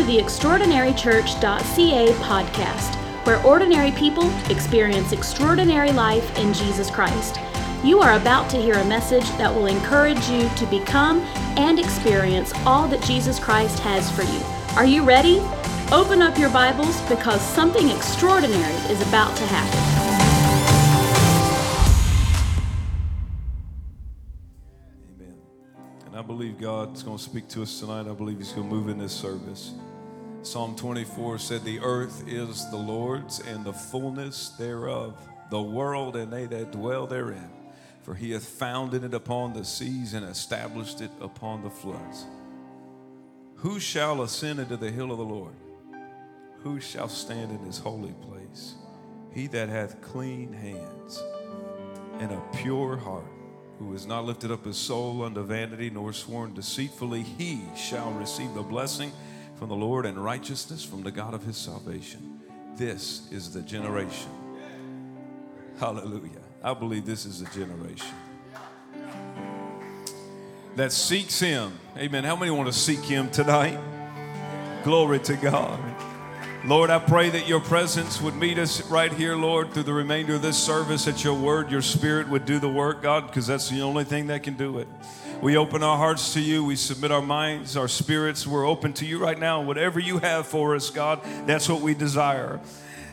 to the extraordinarychurch.ca podcast, where ordinary people experience extraordinary life in Jesus Christ. You are about to hear a message that will encourage you to become and experience all that Jesus Christ has for you. Are you ready? Open up your Bibles because something extraordinary is about to happen. Amen. And I believe God's going to speak to us tonight. I believe He's going to move in this service. Psalm 24 said, The earth is the Lord's and the fullness thereof, the world and they that dwell therein. For He hath founded it upon the seas and established it upon the floods. Who shall ascend into the hill of the Lord? Who shall stand in His holy place? He that hath clean hands and a pure heart who has not lifted up his soul unto vanity, nor sworn deceitfully, he shall receive the blessing from the Lord and righteousness from the God of his salvation. This is the generation. Hallelujah. I believe this is a generation that seeks him. Amen. How many want to seek him tonight? Glory to God. Lord, I pray that your presence would meet us right here, Lord, through the remainder of this service, that your word, your spirit would do the work, God, because that's the only thing that can do it. We open our hearts to you. We submit our minds, our spirits. We're open to you right now. Whatever you have for us, God, that's what we desire.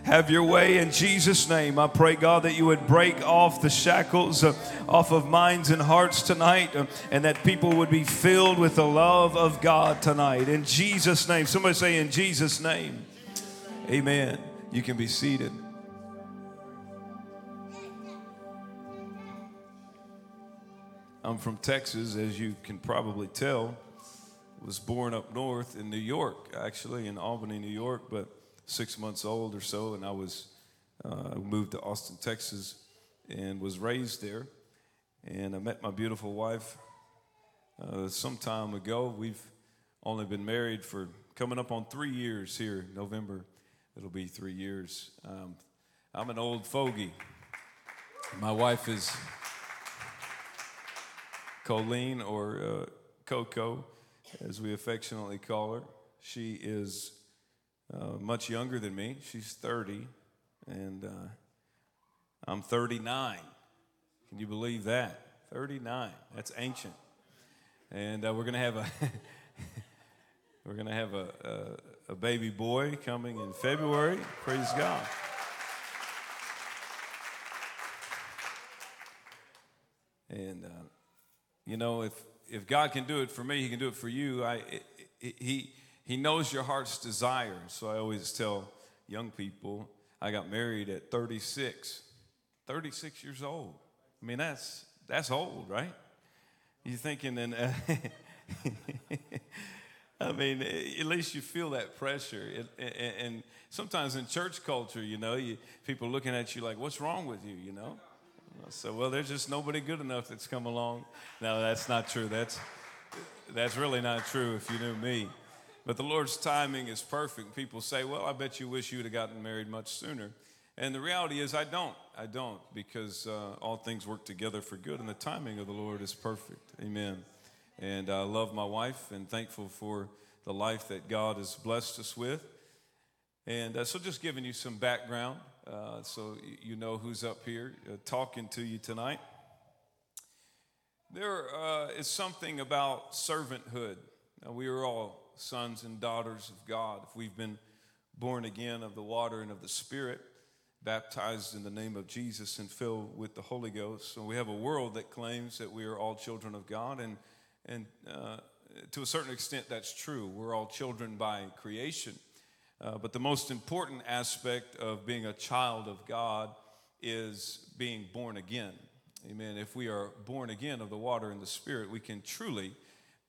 Have your way in Jesus' name. I pray, God, that you would break off the shackles uh, off of minds and hearts tonight uh, and that people would be filled with the love of God tonight. In Jesus' name. Somebody say, In Jesus' name. Amen. You can be seated. I'm from Texas, as you can probably tell. Was born up north in New York, actually, in Albany, New York, but six months old or so, and I was uh, moved to Austin, Texas, and was raised there. And I met my beautiful wife uh, some time ago. We've only been married for coming up on three years here, November It'll be three years. Um, I'm an old fogey. My wife is Colleen, or uh, Coco, as we affectionately call her. She is uh, much younger than me. She's 30, and uh, I'm 39. Can you believe that? 39. That's ancient. And uh, we're going to have a. we're to have a, a a baby boy coming in February. Praise God. And uh, you know, if if God can do it for me, He can do it for you. I it, it, he He knows your heart's desire. So I always tell young people, I got married at 36, 36 years old. I mean, that's that's old, right? You're thinking, and uh, I mean, at least you feel that pressure. and sometimes in church culture, you know, you, people looking at you like, what's wrong with you, you know? So, well, there's just nobody good enough that's come along. No, that's not true. That's, that's really not true if you knew me. But the Lord's timing is perfect. People say, well, I bet you wish you would have gotten married much sooner. And the reality is, I don't. I don't because uh, all things work together for good, and the timing of the Lord is perfect. Amen. And I love my wife and thankful for the life that God has blessed us with. And uh, so, just giving you some background uh, so you know who's up here uh, talking to you tonight. There uh, is something about servanthood. Now, we are all sons and daughters of God. If we've been born again of the water and of the Spirit, baptized in the name of Jesus and filled with the Holy Ghost. So we have a world that claims that we are all children of God, and and uh, to a certain extent, that's true. We're all children by creation. Uh, but the most important aspect of being a child of God is being born again. Amen. If we are born again of the water and the Spirit, we can truly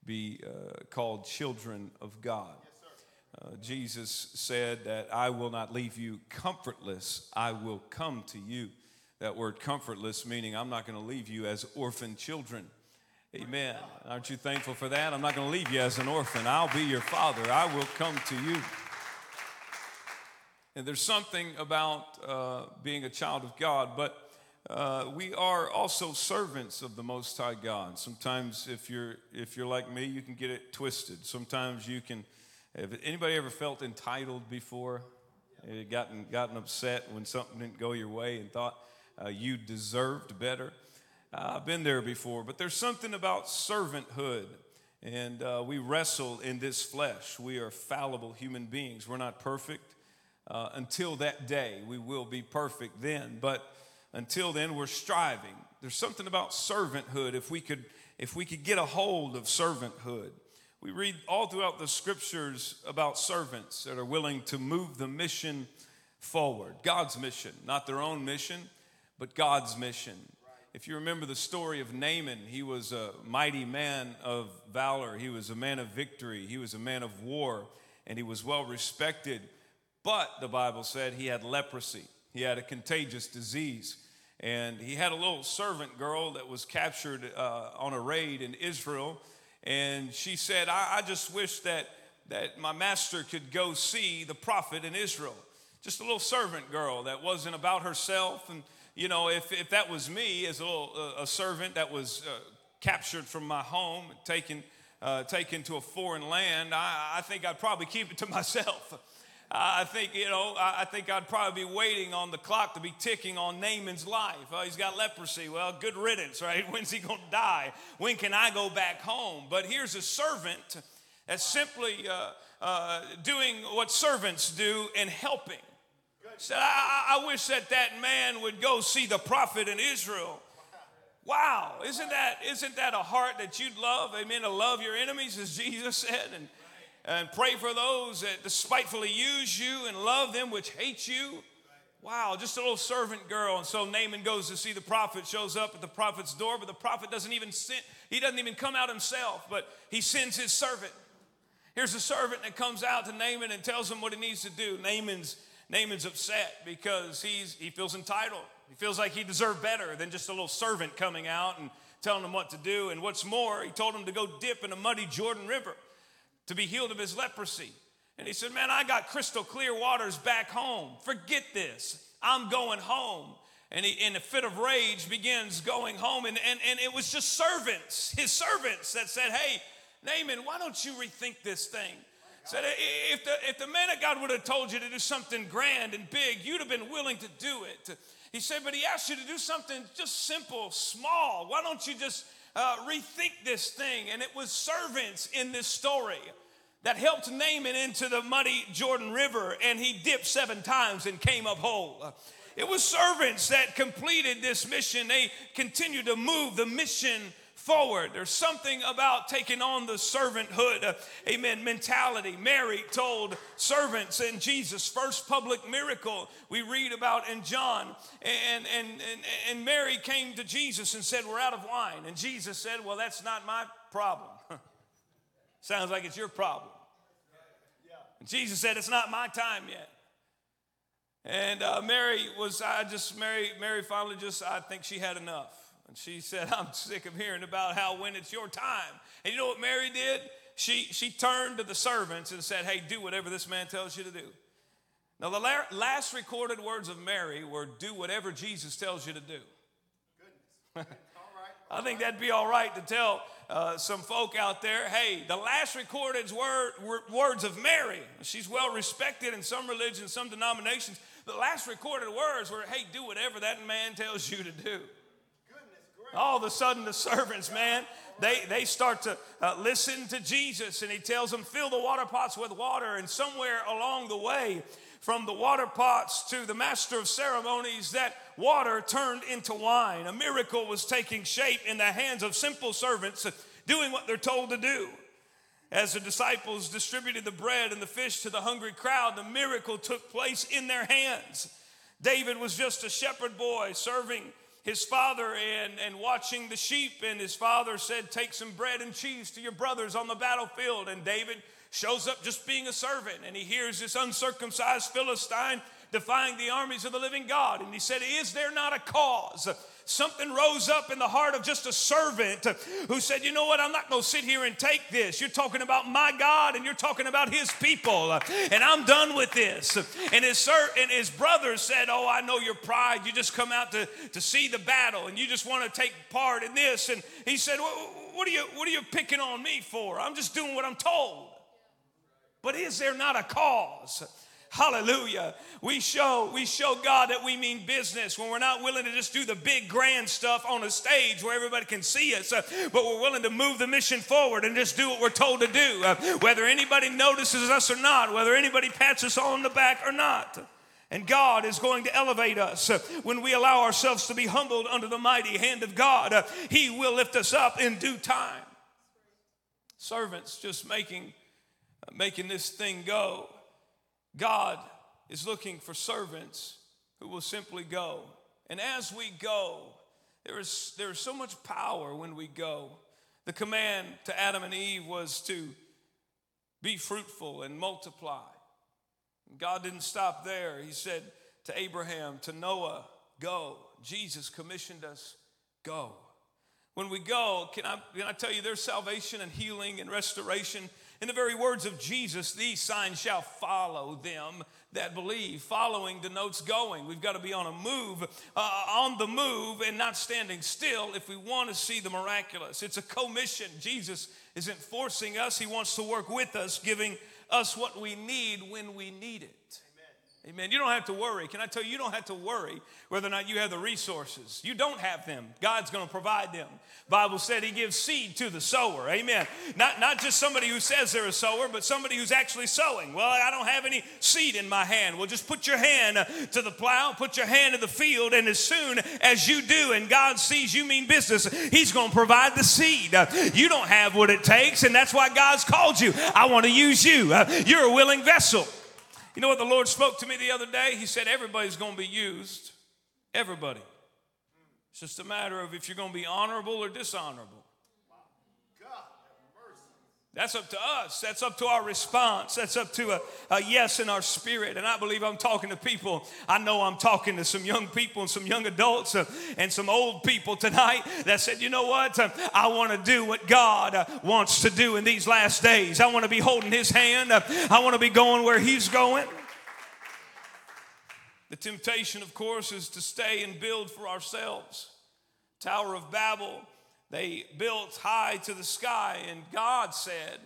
be uh, called children of God. Uh, Jesus said that I will not leave you comfortless, I will come to you. That word comfortless meaning I'm not going to leave you as orphan children. Amen. Aren't you thankful for that? I'm not going to leave you as an orphan. I'll be your father. I will come to you. And there's something about uh, being a child of God, but uh, we are also servants of the Most High God. Sometimes, if you're if you're like me, you can get it twisted. Sometimes you can Have anybody ever felt entitled before? Gotten, gotten upset when something didn't go your way and thought uh, you deserved better? Uh, I've been there before, but there's something about servanthood. And uh, we wrestle in this flesh. We are fallible human beings. We're not perfect. Uh, until that day, we will be perfect then. But until then, we're striving. There's something about servanthood. If we could, if we could get a hold of servanthood, we read all throughout the scriptures about servants that are willing to move the mission forward. God's mission, not their own mission, but God's mission. If you remember the story of Naaman, he was a mighty man of valor. He was a man of victory. He was a man of war, and he was well respected. But the Bible said he had leprosy, he had a contagious disease. And he had a little servant girl that was captured uh, on a raid in Israel. And she said, I, I just wish that, that my master could go see the prophet in Israel. Just a little servant girl that wasn't about herself and you know, if, if that was me as a, little, uh, a servant that was uh, captured from my home, taken, uh, taken to a foreign land, I, I think I'd probably keep it to myself. I think, you know, I think I'd probably be waiting on the clock to be ticking on Naaman's life. Oh, he's got leprosy. Well, good riddance, right? When's he going to die? When can I go back home? But here's a servant that's simply uh, uh, doing what servants do and helping said, I, I wish that that man would go see the prophet in Israel. Wow, isn't that, isn't that a heart that you'd love? Amen. To love your enemies, as Jesus said, and, and pray for those that despitefully use you and love them which hate you. Wow, just a little servant girl. And so Naaman goes to see the prophet, shows up at the prophet's door, but the prophet doesn't even send, he doesn't even come out himself, but he sends his servant. Here's a servant that comes out to Naaman and tells him what he needs to do. Naaman's Naaman's upset because he's, he feels entitled. He feels like he deserved better than just a little servant coming out and telling him what to do. And what's more, he told him to go dip in a muddy Jordan River to be healed of his leprosy. And he said, Man, I got crystal clear waters back home. Forget this. I'm going home. And he, in a fit of rage, begins going home. And, and, and it was just servants, his servants, that said, Hey, Naaman, why don't you rethink this thing? Said, if the, if the man of God would have told you to do something grand and big, you'd have been willing to do it. He said, but he asked you to do something just simple, small. Why don't you just uh, rethink this thing? And it was servants in this story that helped Naaman into the muddy Jordan River, and he dipped seven times and came up whole. It was servants that completed this mission. They continued to move the mission forward. There's something about taking on the servanthood, uh, amen, mentality. Mary told servants in Jesus' first public miracle we read about in John. And, and, and, and Mary came to Jesus and said, We're out of wine. And Jesus said, Well, that's not my problem. Sounds like it's your problem. And Jesus said, It's not my time yet. And uh, Mary was, I just, Mary, Mary finally just, I think she had enough. And she said, I'm sick of hearing about how when it's your time. And you know what Mary did? She, she turned to the servants and said, Hey, do whatever this man tells you to do. Now, the last recorded words of Mary were, Do whatever Jesus tells you to do. Goodness. I think that'd be all right to tell uh, some folk out there, hey, the last recorded word, words of Mary, she's well respected in some religions, some denominations. The last recorded words were, hey, do whatever that man tells you to do all of a sudden the servants, man, they, they start to uh, listen to Jesus and he tells them, fill the water pots with water. And somewhere along the way, from the water pots to the master of ceremonies, that water turned into wine. A miracle was taking shape in the hands of simple servants doing what they're told to do. As the disciples distributed the bread and the fish to the hungry crowd, the miracle took place in their hands. David was just a shepherd boy serving his father and, and watching the sheep. And his father said, Take some bread and cheese to your brothers on the battlefield. And David shows up just being a servant. And he hears this uncircumcised Philistine defying the armies of the living God. And he said, Is there not a cause? Something rose up in the heart of just a servant who said, You know what? I'm not going to sit here and take this. You're talking about my God and you're talking about his people, and I'm done with this. And his, sir, and his brothers said, Oh, I know your pride. You just come out to, to see the battle and you just want to take part in this. And he said, what, are you, what are you picking on me for? I'm just doing what I'm told. But is there not a cause? Hallelujah. We show we show God that we mean business when we're not willing to just do the big grand stuff on a stage where everybody can see us, uh, but we're willing to move the mission forward and just do what we're told to do, uh, whether anybody notices us or not, whether anybody pats us on the back or not. And God is going to elevate us uh, when we allow ourselves to be humbled under the mighty hand of God. Uh, he will lift us up in due time. Servants just making uh, making this thing go. God is looking for servants who will simply go. And as we go, there is, there is so much power when we go. The command to Adam and Eve was to be fruitful and multiply. God didn't stop there. He said to Abraham, to Noah, go. Jesus commissioned us, go. When we go, can I, can I tell you there's salvation and healing and restoration in the very words of Jesus, these signs shall follow them that believe. Following denotes going. We've got to be on a move, uh, on the move, and not standing still if we want to see the miraculous. It's a commission. Jesus isn't forcing us, He wants to work with us, giving us what we need when we need it. Amen. You don't have to worry. Can I tell you, you don't have to worry whether or not you have the resources. You don't have them. God's going to provide them. Bible said he gives seed to the sower. Amen. Not, not just somebody who says they're a sower, but somebody who's actually sowing. Well, I don't have any seed in my hand. Well, just put your hand to the plow, put your hand to the field, and as soon as you do and God sees you mean business, he's going to provide the seed. You don't have what it takes, and that's why God's called you. I want to use you. You're a willing vessel. You know what the Lord spoke to me the other day? He said, Everybody's going to be used. Everybody. It's just a matter of if you're going to be honorable or dishonorable. That's up to us. That's up to our response. That's up to a, a, yes in our spirit. And I believe I'm talking to people. I know I'm talking to some young people and some young adults uh, and some old people tonight that said, you know what? Uh, I want to do what God uh, wants to do in these last days. I want to be holding His hand. I want to be going where He's going. The temptation, of course, is to stay and build for ourselves. Tower of Babel they built high to the sky, and God said,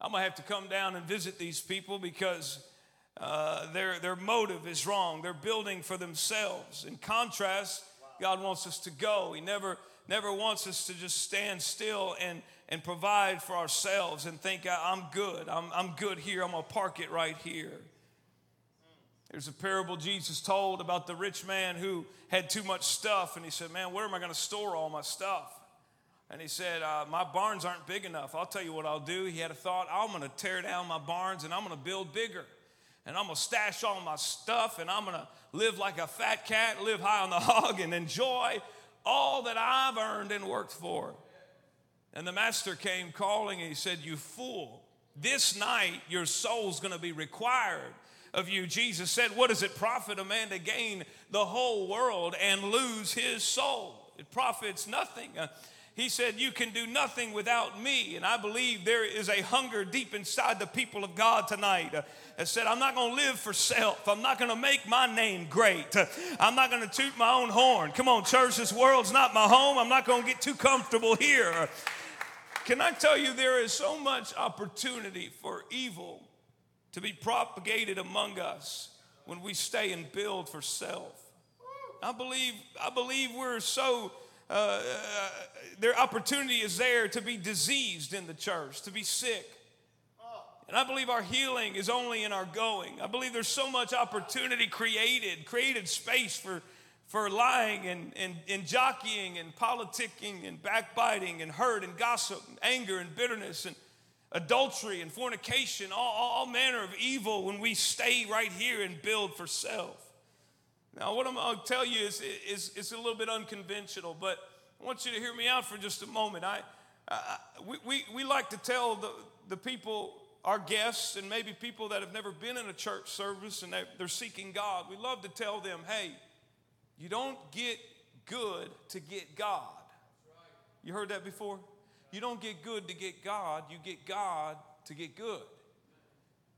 I'm gonna have to come down and visit these people because uh, their, their motive is wrong. They're building for themselves. In contrast, God wants us to go. He never, never wants us to just stand still and, and provide for ourselves and think, I'm good. I'm, I'm good here. I'm gonna park it right here. There's a parable Jesus told about the rich man who had too much stuff, and he said, Man, where am I going to store all my stuff? And he said, uh, My barns aren't big enough. I'll tell you what I'll do. He had a thought I'm going to tear down my barns and I'm going to build bigger. And I'm going to stash all my stuff and I'm going to live like a fat cat, live high on the hog, and enjoy all that I've earned and worked for. And the master came calling and he said, You fool, this night your soul's going to be required of you. Jesus said, What does it profit a man to gain the whole world and lose his soul? It profits nothing. Uh, he said, You can do nothing without me. And I believe there is a hunger deep inside the people of God tonight uh, that said, I'm not going to live for self. I'm not going to make my name great. Uh, I'm not going to toot my own horn. Come on, church, this world's not my home. I'm not going to get too comfortable here. Can I tell you, there is so much opportunity for evil to be propagated among us when we stay and build for self. I believe, I believe we're so, uh, uh, their opportunity is there to be diseased in the church, to be sick. And I believe our healing is only in our going. I believe there's so much opportunity created, created space for, for lying and, and, and jockeying and politicking and backbiting and hurt and gossip and anger and bitterness and adultery and fornication, all, all manner of evil when we stay right here and build for self. Now, what I'm going to tell you is, is, is a little bit unconventional, but I want you to hear me out for just a moment. I, I we, we, we like to tell the, the people, our guests, and maybe people that have never been in a church service and they're seeking God, we love to tell them, hey, you don't get good to get God. You heard that before? You don't get good to get God, you get God to get good.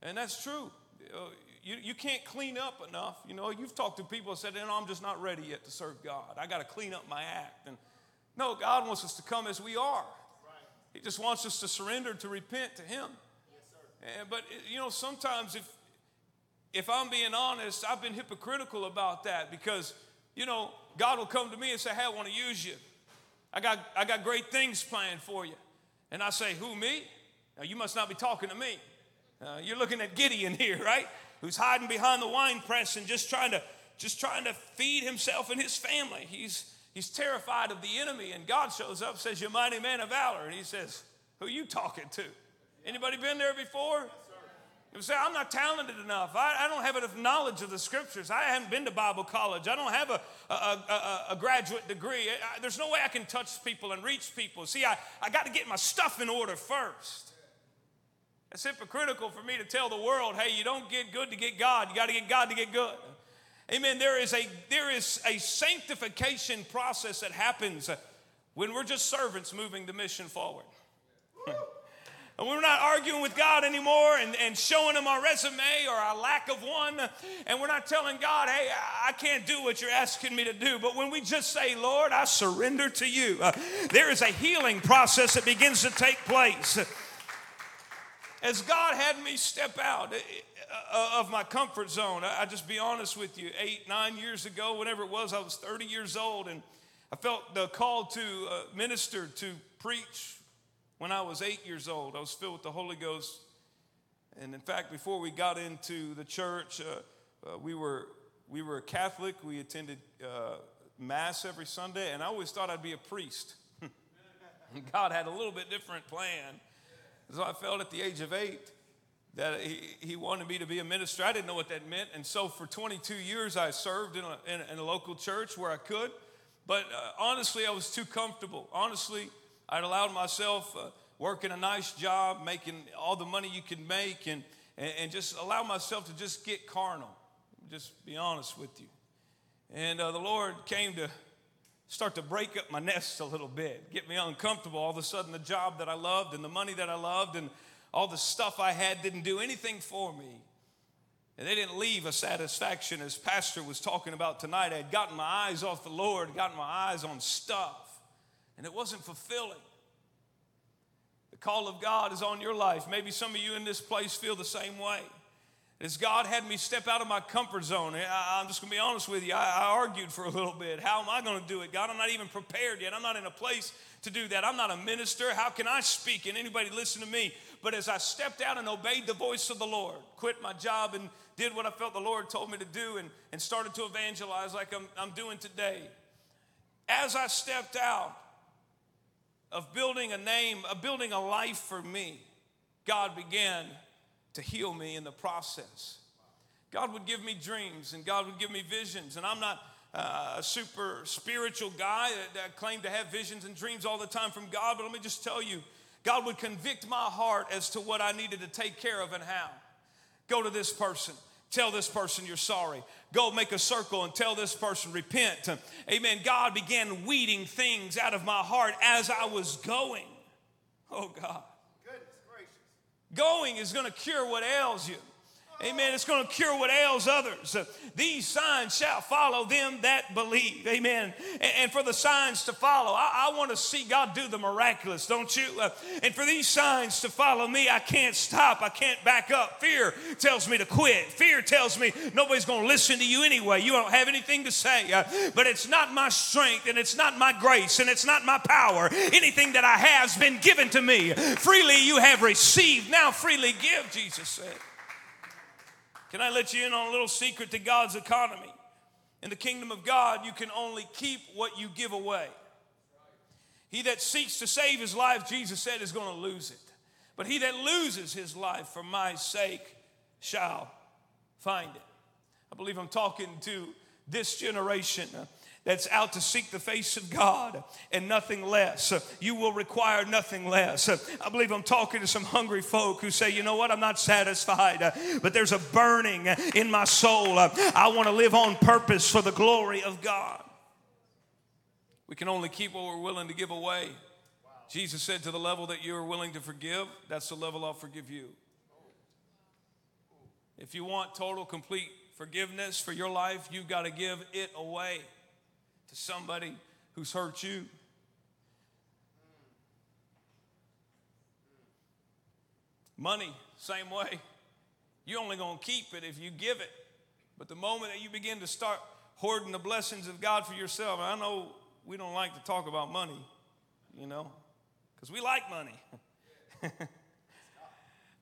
And that's true. Uh, you, you can't clean up enough. You know, you've talked to people and said, no, I'm just not ready yet to serve God. I got to clean up my act. And no, God wants us to come as we are. He just wants us to surrender, to repent to Him. Yes, And, but, you know, sometimes if, if I'm being honest, I've been hypocritical about that because, you know, God will come to me and say, Hey, I want to use you. I got, I got great things planned for you. And I say, Who, me? Now, you must not be talking to me. Uh, you're looking at Gideon here, right? Who's hiding behind the wine press and just trying to just trying to feed himself and his family. He's he's terrified of the enemy, and God shows up, says, "You mighty man of valor," and he says, "Who you talking to? Anybody been there before?" You say, I'm not talented enough. I, I, don't have enough knowledge of the scriptures. I haven't been to Bible college. I don't have a, a, a, a graduate degree. I, there's no way I can touch people and reach people. See, I, I got to get my stuff in order first. It's hypocritical for me to tell the world, hey, you don't get good to get God. You got to get God to get good. Amen. There is a there is a sanctification process that happens when we're just servants moving the mission forward. And we're not arguing with God anymore and, and showing him our resume or our lack of one. And we're not telling God, hey, I can't do what you're asking me to do. But when we just say, Lord, I surrender to you, uh, there is a healing process that begins to take place. As God had me step out uh, uh, of my comfort zone, I just be honest with you, eight, nine years ago, whenever it was, I was 30 years old, and I felt the call to uh, minister, to preach, when I was eight years old, I was filled with the Holy Ghost. And in fact, before we got into the church, uh, uh, we, were, we were Catholic. We attended uh, Mass every Sunday, and I always thought I'd be a priest. God had a little bit different plan. So I felt at the age of eight that he, he wanted me to be a minister. I didn't know what that meant. And so for 22 years, I served in a, in a, in a local church where I could. But uh, honestly, I was too comfortable. Honestly, I'd allowed myself uh, working a nice job, making all the money you can make, and, and, and, just allow myself to just get carnal. Just be honest with you. And uh, the Lord came to start to break up my nest a little bit, get me uncomfortable. All of a sudden, the job that I loved and the money that I loved and all the stuff I had didn't do anything for me. And they didn't leave a satisfaction, as Pastor was talking about tonight. I had gotten my eyes off the Lord, gotten my eyes on stuff and it wasn't fulfilling. The call of God is on your life. Maybe some of you in this place feel the same way. As God had me step out of my comfort zone, I, am just gonna be honest with you. I, I argued for a little bit. How am I gonna do it? God, I'm not even prepared yet. I'm not in a place to do that. I'm not a minister. How can I speak and anybody listen to me? But as I stepped out and obeyed the voice of the Lord, quit my job and did what I felt the Lord told me to do and, and started to evangelize like I'm, I'm doing today. As I stepped out, of building a name, of building a life for me, God began to heal me in the process. God would give me dreams and God would give me visions. And I'm not uh, a super spiritual guy that, that claimed to have visions and dreams all the time from God, but let me just tell you, God would convict my heart as to what I needed to take care of and how. Go to this person. Tell this person you're sorry. Go make a circle and tell this person, repent. Amen. God began weeding things out of my heart as I was going. Oh, God. Goodness gracious. Going is going to cure what ails you. Amen. It's going to cure what ails others. These signs shall follow them that believe. Amen. And for the signs to follow, I, want to see God do the miraculous, don't you? Uh, and for these signs to follow me, I can't stop. I can't back up. Fear tells me to quit. Fear tells me nobody's going to listen to you anyway. You don't have anything to say. Uh, but it's not my strength and it's not my grace and it's not my power. Anything that I have has been given to me. Freely you have received. Now freely give, Jesus said. Can I let you in on a little secret to God's economy? In the kingdom of God, you can only keep what you give away. He that seeks to save his life, Jesus said, is going to lose it. But he that loses his life for my sake shall find it. I believe I'm talking to this generation uh, that's out to seek the face of God and nothing less. You will require nothing less. I believe I'm talking to some hungry folk who say, you know what, I'm not satisfied, but there's a burning in my soul. I want to live on purpose for the glory of God. We can only keep what we're willing to give away. Jesus said, to the level that you are willing to forgive, that's the level I'll forgive you. If you want total, complete forgiveness for your life, you've got to give it away to somebody who's hurt you. Money, same way. You're only going to keep it if you give it. But the moment that you begin to start hoarding the blessings of God for yourself, I know we don't like to talk about money, you know, because we like money.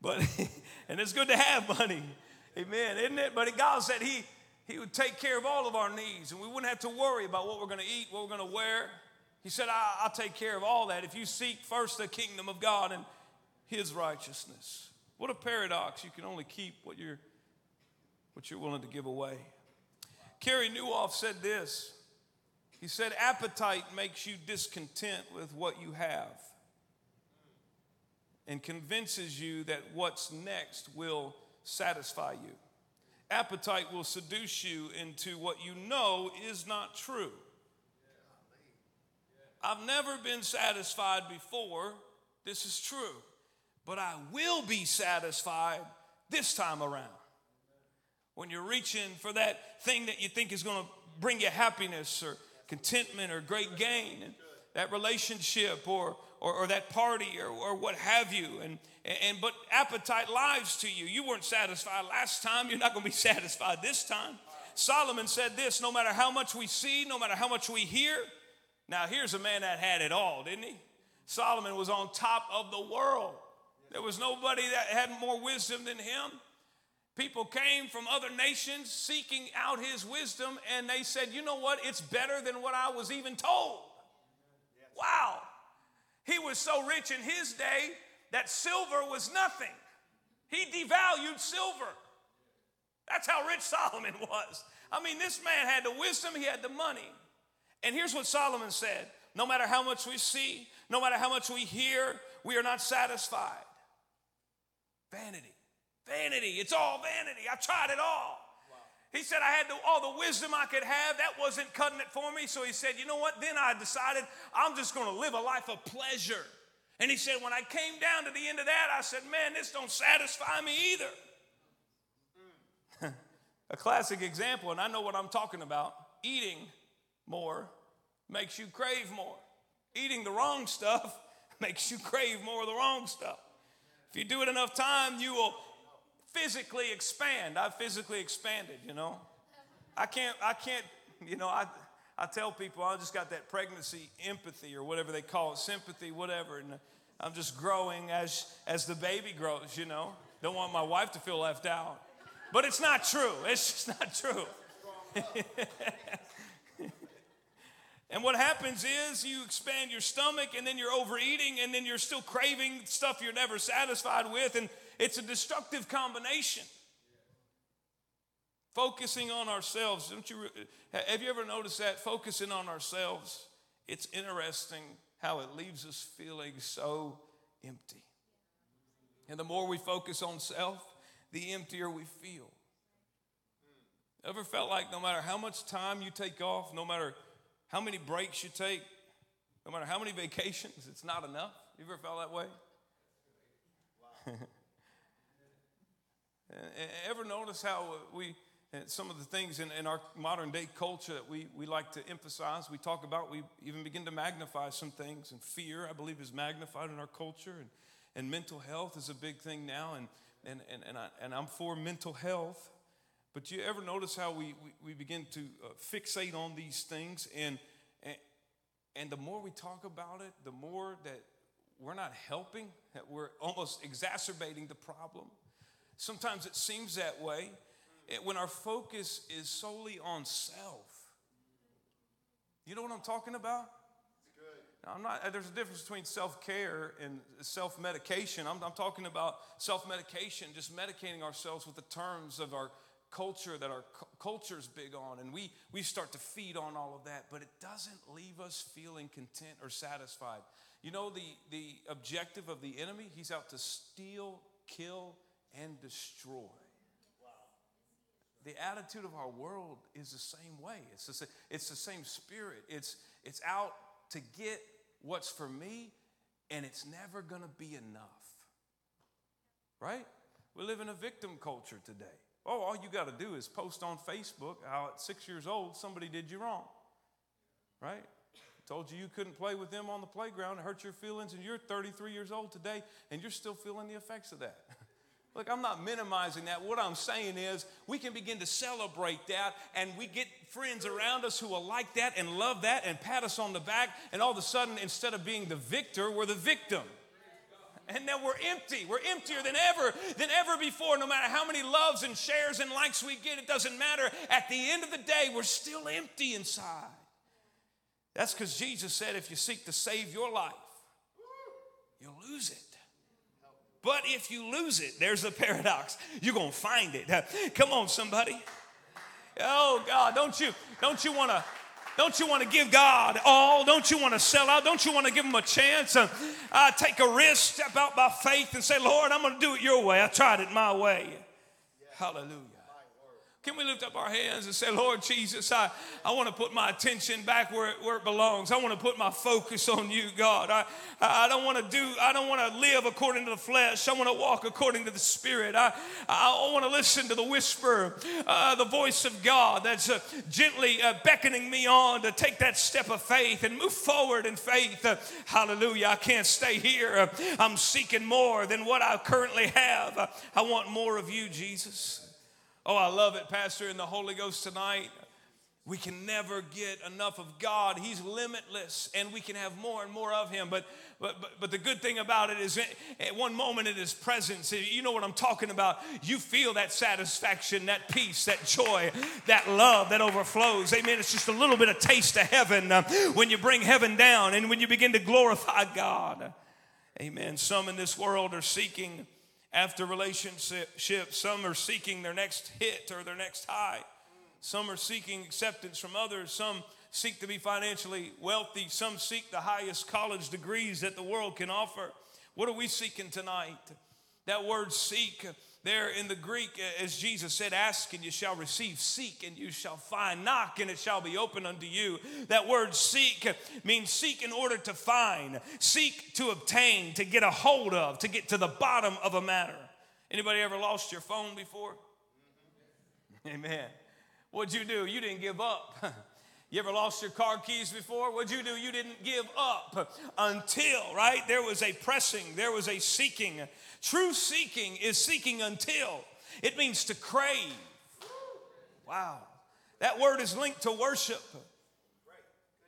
but, and it's good to have money. Amen, isn't it? But God said He, he would take care of all of our needs and we wouldn't have to worry about what we're going to eat, what we're going to wear. He said, I, will take care of all that if you seek first the kingdom of God and His righteousness. What a paradox. You can only keep what you're, what you're willing to give away. Carey Nieuwhof said this. He said, Appetite makes you discontent with what you have and convinces you that what's next will satisfy you. Appetite will seduce you into what you know is not true. I've never been satisfied before. This is true but I will be satisfied this time around. When you're reaching for that thing that you think is going to bring you happiness or contentment or great gain, that relationship or, or, or that party or, or what have you. And, and but appetite lies to you. You weren't satisfied last time, you're not going to be satisfied this time. Solomon said this no matter how much we see, no matter how much we hear. Now, here's a man that had it all, didn't he? Solomon was on top of the world. There was nobody that had more wisdom than him. People came from other nations seeking out his wisdom, and they said, You know what? It's better than what I was even told. Wow. He was so rich in his day that silver was nothing. He devalued silver. That's how rich Solomon was. I mean, this man had the wisdom, he had the money. And here's what Solomon said no matter how much we see, no matter how much we hear, we are not satisfied. Vanity. Vanity. It's all vanity. I've tried it all. He said I had the, all the wisdom I could have. That wasn't cutting it for me. So he said, you know what? Then I decided I'm just going to live a life of pleasure. And he said, when I came down to the end of that, I said, man, this don't satisfy me either. a classic example, and I know what I'm talking about. Eating more makes you crave more. Eating the wrong stuff makes you crave more of the wrong stuff. If you do it enough time, you will physically expand. I've physically expanded, you know. I can't, I can't, you know, I, I tell people I just got that pregnancy empathy or whatever they call it, sympathy, whatever. And I'm just growing as, as the baby grows, you know. Don't want my wife to feel left out. But it's not true. It's just not true. And what happens is you expand your stomach and then you're overeating and then you're still craving stuff you're never satisfied with. And it's a destructive combination. Focusing on ourselves. Don't you, have you ever noticed that? Focusing on ourselves. It's interesting how it leaves us feeling so empty. And the more we focus on self, the emptier we feel. Ever felt like no matter how much time you take off, no matter how many breaks you take, no matter how many vacations, it's not enough. You ever felt that way? Wow. ever notice how we, some of the things in, in, our modern day culture that we, we like to emphasize, we talk about, we even begin to magnify some things. And fear, I believe, is magnified in our culture. And, and mental health is a big thing now. And, and, and, and, I, and I'm for mental health. But you ever notice how we, we, we begin to uh, fixate on these things and, and, and the more we talk about it, the more that we're not helping, that we're almost exacerbating the problem. Sometimes it seems that way it, when our focus is solely on self. You know what I'm talking about? Now, I'm not, there's a difference between self care and self medication. I'm, I'm talking about self medication, just medicating ourselves with the terms of our culture that our cu- culture's big on, and we, we start to feed on all of that, but it doesn't leave us feeling content or satisfied. You know, the, the objective of the enemy, he's out to steal, kill, and destroy. The attitude of our world is the same way. It's the, it's the same spirit. It's, it's out to get what's for me, and it's never going to be enough. Right? We live in a victim culture today. Oh, all you got to do is post on Facebook how at six years old somebody did you wrong. Right? told you you couldn't play with them on the playground. It hurt your feelings, and you're 33 years old today, and you're still feeling the effects of that. Look, I'm not minimizing that. What I'm saying is we can begin to celebrate that, and we get friends around us who will like that and love that and pat us on the back, and all of a sudden, instead of being the victor, we're the victim. And now we're empty. We're emptier than ever, than ever before. No matter how many loves and shares and likes we get, it doesn't matter. At the end of the day, we're still empty inside. That's because Jesus said, if you seek to save your life, you'll lose it. But if you lose it, there's the paradox. You're gonna find it. Come on, somebody. Oh God, don't you don't you want to don't you want to give God all? Don't you want to sell out? Don't you want to give Him a chance? Uh, uh, take a risk, step out by faith, and say, Lord, I'm going to do it your way. I tried it my way. Hallelujah. Can we lift up our hands and say, Lord Jesus, I, I want to put my attention back where it, where it belongs. I want to put my focus on you, God. I, I don't want to do, I don't want to live according to the flesh. I want to walk according to the Spirit. I, I want to listen to the whisper, uh, the voice of God that's uh, gently uh, beckoning me on to take that step of faith and move forward in faith. Uh, hallelujah. I can't stay here. I'm seeking more than what I currently have. I want more of you, Jesus. Oh, I love it, Pastor, in the Holy Ghost tonight. We can never get enough of God. He's limitless, and we can have more and more of Him. But, but, but, but the good thing about it is, at one moment in His presence, you know what I'm talking about. You feel that satisfaction, that peace, that joy, that love that overflows. Amen. It's just a little bit of taste of heaven uh, when you bring heaven down and when you begin to glorify God. Amen. Some in this world are seeking after relationships. Some are seeking their next hit or their next high. Some are seeking acceptance from others. Some seek to be financially wealthy. Some seek the highest college degrees that the world can offer. What are we seeking tonight? That word seek there in the Greek, uh, as Jesus said, ask and you shall receive, seek and you shall find, knock and it shall be open unto you. That word seek means seek in order to find, seek to obtain, to get a hold of, to get to the bottom of a matter. Anybody ever lost your phone before? Amen. What'd you do? You didn't give up. You ever lost your car keys before? What'd you do? You didn't give up until, right? There was a pressing, there was a seeking. True seeking is seeking until. It means to crave. Wow. That word is linked to worship.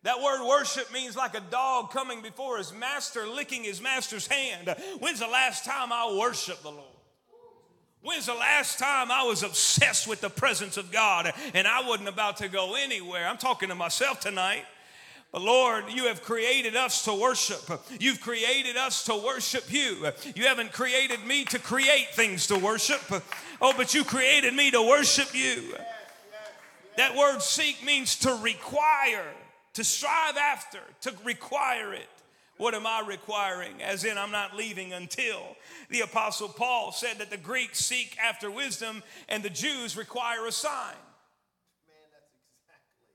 That word worship means like a dog coming before his master, licking his master's hand. When's the last time I worshiped the Lord? When's the last time I was obsessed with the presence of God and I wasn't about to go anywhere? I'm talking to myself tonight. But Lord, you have created us to worship. You've created us to worship you. You haven't created me to create things to worship. Oh, but you created me to worship you. That word seek means to require, to strive after, to require it. What am I requiring? As in, I'm not leaving until. The Apostle Paul said that the Greeks seek after wisdom and the Jews require a sign.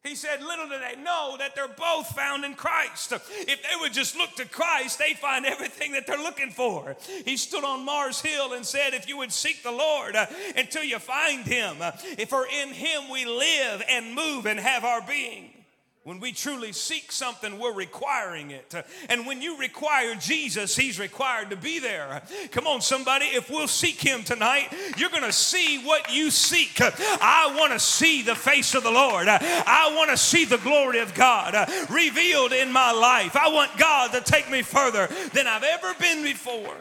He said, Little do they know that they're both found in Christ. If they would just look to Christ, they'd find everything that they're looking for. He stood on Mars Hill and said, If you would seek the Lord uh, until you find him, uh, for in him we live and move and have our being. When we truly seek something, we're requiring it. And when you require Jesus, He's required to be there. Come on, somebody, if we'll seek Him tonight, you're going to see what you seek. I want to see the face of the Lord. I want to see the glory of God revealed in my life. I want God to take me further than I've ever been before.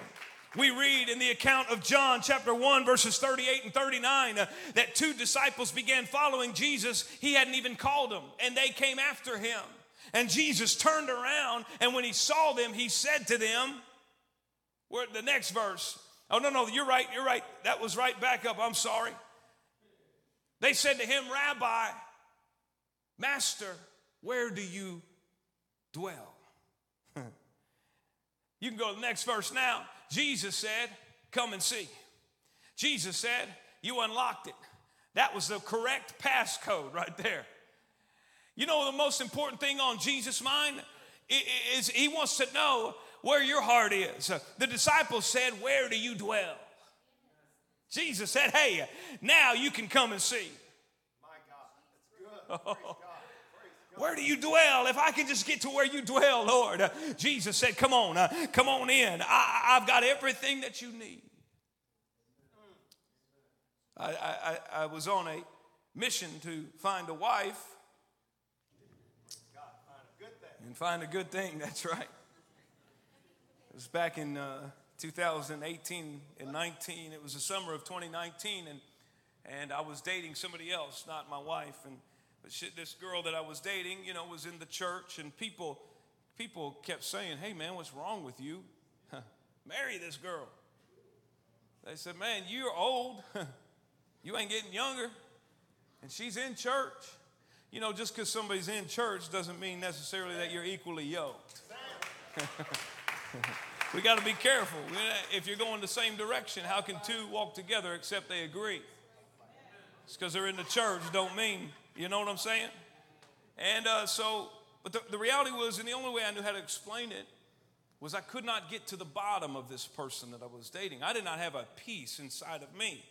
We read in the account of John chapter 1, verses 38 and 39, uh, that two disciples began following Jesus. He hadn't even called them, and they came after him. And Jesus turned around, and when he saw them, he said to them, Where the next verse? Oh, no, no, you're right, you're right. That was right back up. I'm sorry. They said to him, Rabbi, Master, where do you dwell? you can go to the next verse now. Jesus said, Come and see. Jesus said, You unlocked it. That was the correct passcode right there. You know, the most important thing on Jesus' mind is he wants to know where your heart is. The disciples said, Where do you dwell? Jesus said, Hey, now you can come and see. My God, that's good. Where do you dwell? If I can just get to where you dwell, Lord. Jesus said, Come on, uh, come on in. I, have got everything that you need. I, I, I was on a mission to find a wife and find a good thing. That's right. It was back in uh, 2018 and 19. It was the summer of 2019, and and I was dating somebody else, not my wife. And this girl that I was dating, you know, was in the church, and people people kept saying, "Hey, man, what's wrong with you? Marry this girl." They said, "Man, you're old. you ain't getting younger." And she's in church. You know, just because somebody's in church doesn't mean necessarily that you're equally yoked. we got to be careful. If you're going the same direction, how can two walk together except they agree? It's because they're in the church, don't mean, you know what I'm saying? And uh, so, but the, the reality was, and the only way I knew how to explain it was I could not get to the bottom of this person that I was dating. I did not have a peace inside of me.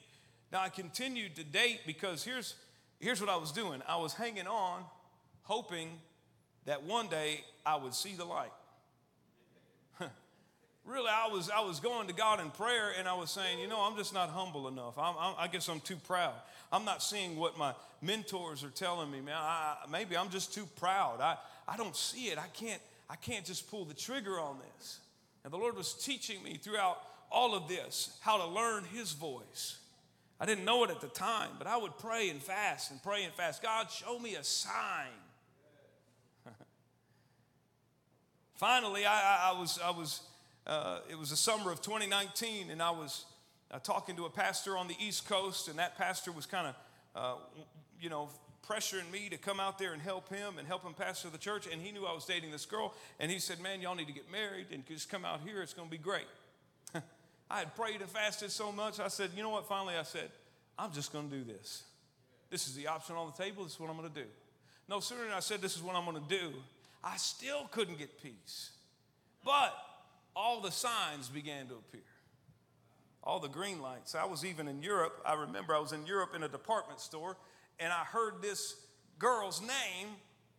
Now I continued to date because here's here's what I was doing. I was hanging on, hoping that one day I would see the light. Really, I was I was going to God in prayer, and I was saying, you know, I'm just not humble enough. I'm, I'm, i guess I'm too proud. I'm not seeing what my mentors are telling me, man. I, maybe I'm just too proud. I, I don't see it. I can't, I can't just pull the trigger on this. And the Lord was teaching me throughout all of this how to learn His voice. I didn't know it at the time, but I would pray and fast and pray and fast. God, show me a sign. Finally, I, I, I, was, I was uh, it was the summer of 2019, and I was uh, talking to a pastor on the East Coast, and that pastor was kind of, uh, you know, pressuring me to come out there and help him and help him pastor the church. And he knew I was dating this girl, and he said, "Man, y'all need to get married and just come out here. It's going to be great." I had prayed and fasted so much. I said, "You know what?" Finally, I said, "I'm just going to do this. This is the option on the table. This is what I'm going to do." No sooner than I said, "This is what I'm going to do," I still couldn't get peace, but all the signs began to appear all the green lights. I was even in Europe. I remember I was in Europe in a department store and I heard this girl's name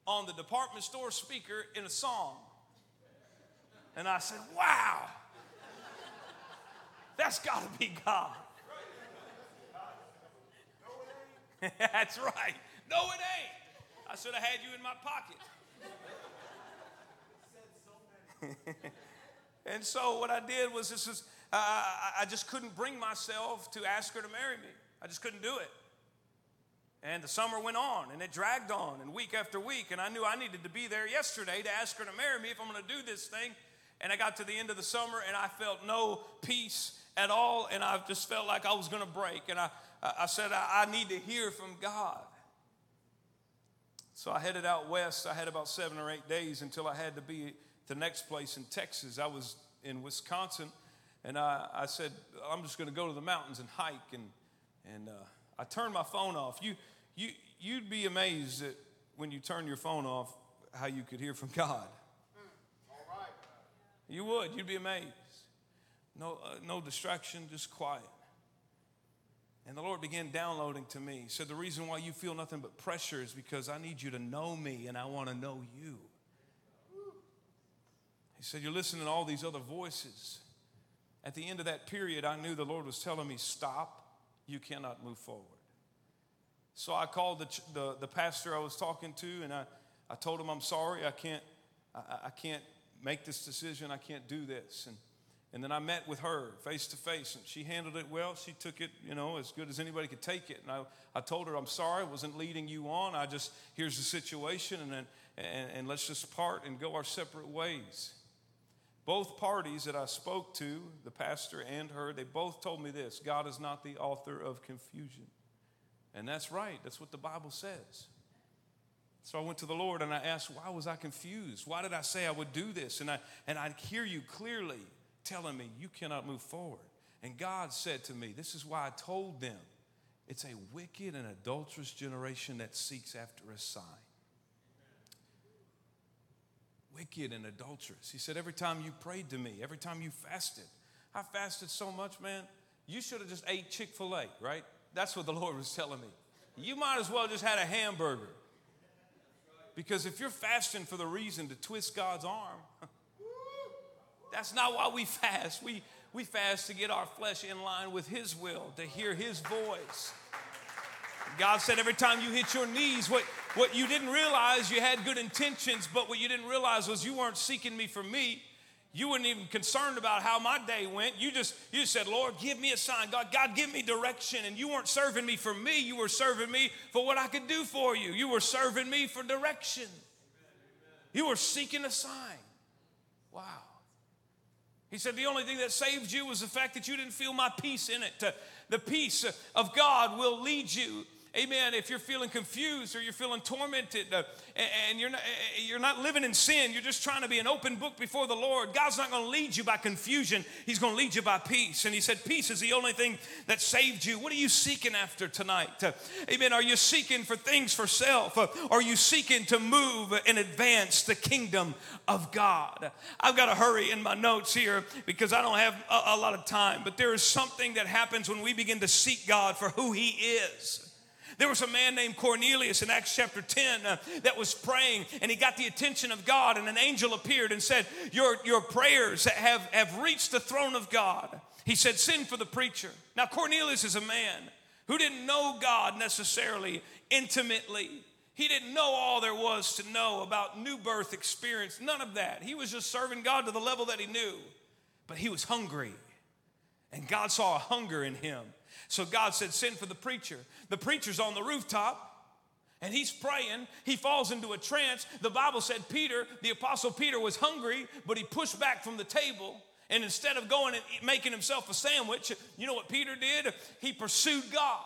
on the department store speaker in a song. And I said, wow, that's got to be God. that's right. No, it ain't. I should have had you in my pocket. and so what I did was this is uh, I just couldn't bring myself to ask her to marry me. I just couldn't do it. And the summer went on and it dragged on and week after week. And I knew I needed to be there yesterday to ask her to marry me if I'm going to do this thing. And I got to the end of the summer and I felt no peace at all. And I just felt like I was going to break. And I, I said, I, I need to hear from God. So I headed out west. I had about seven or eight days until I had to be the next place in Texas. I was in Wisconsin and I, I said, I'm just going to go to the mountains and hike. And, and uh, I turned my phone off. You, you, you'd be amazed that when you turn your phone off, how you could hear from God. All right. You would. You'd be amazed. No, uh, no distraction, just quiet. And the Lord began downloading to me. He said, The reason why you feel nothing but pressure is because I need you to know me and I want to know you. He said, You're listening to all these other voices. At the end of that period, I knew the Lord was telling me, Stop, you cannot move forward. So I called the, the, the pastor I was talking to and I, I told him, I'm sorry, I can't, I, I can't make this decision, I can't do this. And, and then I met with her face to face, and she handled it well. She took it, you know, as good as anybody could take it. And I, I told her, I'm sorry, I wasn't leading you on. I just, here's the situation, and, and, and let's just part and go our separate ways. Both parties that I spoke to, the pastor and her, they both told me this God is not the author of confusion. And that's right, that's what the Bible says. So I went to the Lord and I asked, why was I confused? Why did I say I would do this? And I and I hear you clearly telling me you cannot move forward. And God said to me, This is why I told them it's a wicked and adulterous generation that seeks after a sign wicked and adulterous. He said, Every time you prayed to me, every time you fasted, I fasted so much, man, you should have just ate Chick fil A, right? That's what the Lord was telling me. You might as well just had a hamburger Because if you're fasting for the reason to twist God's arm, that's not why we fast. We, we fast to get our flesh in line with His will, to hear His voice. God said every time you hit your knees, what, what you didn't realize, you had good intentions, but what you didn't realize was you weren't seeking me for me. You weren't even concerned about how my day went. You just you just said, Lord, give me a sign. God, God, give me direction. And you weren't serving me for me. You were serving me for what I could do for you. You were serving me for direction. You were seeking a sign. Wow. He said the only thing that saved you was the fact that you didn't feel my peace in it. The peace of God will lead you amen, if you're feeling confused or you're feeling tormented uh, and you're not, you're not living in sin, you're just trying to be an open book before the Lord, God's not going to lead you by confusion. He's going to lead you by peace. And He said, Peace is the only thing that saved you. What are you seeking after tonight? Uh, amen. Are you seeking for things for self? Uh, are you seeking to move and advance the kingdom of God? I've got to hurry in my notes here because I don't have a, a lot of time, but there is something that happens when we begin to seek God for who He is. There was a man named Cornelius in Acts chapter 10 uh, that was praying and he got the attention of God, and an angel appeared and said, Your, your prayers have, have reached the throne of God. He said, Send for the preacher. Now, Cornelius is a man who didn't know God necessarily intimately. He didn't know all there was to know about new birth experience, none of that. He was just serving God to the level that he knew. But he was hungry, and God saw a hunger in him. So God said, Send for the preacher. The preacher's on the rooftop. And he's praying. He falls into a trance. The Bible said Peter, the apostle Peter, was hungry, but he pushed back from the table. And instead of going and making himself a sandwich, you know what Peter did? He pursued God.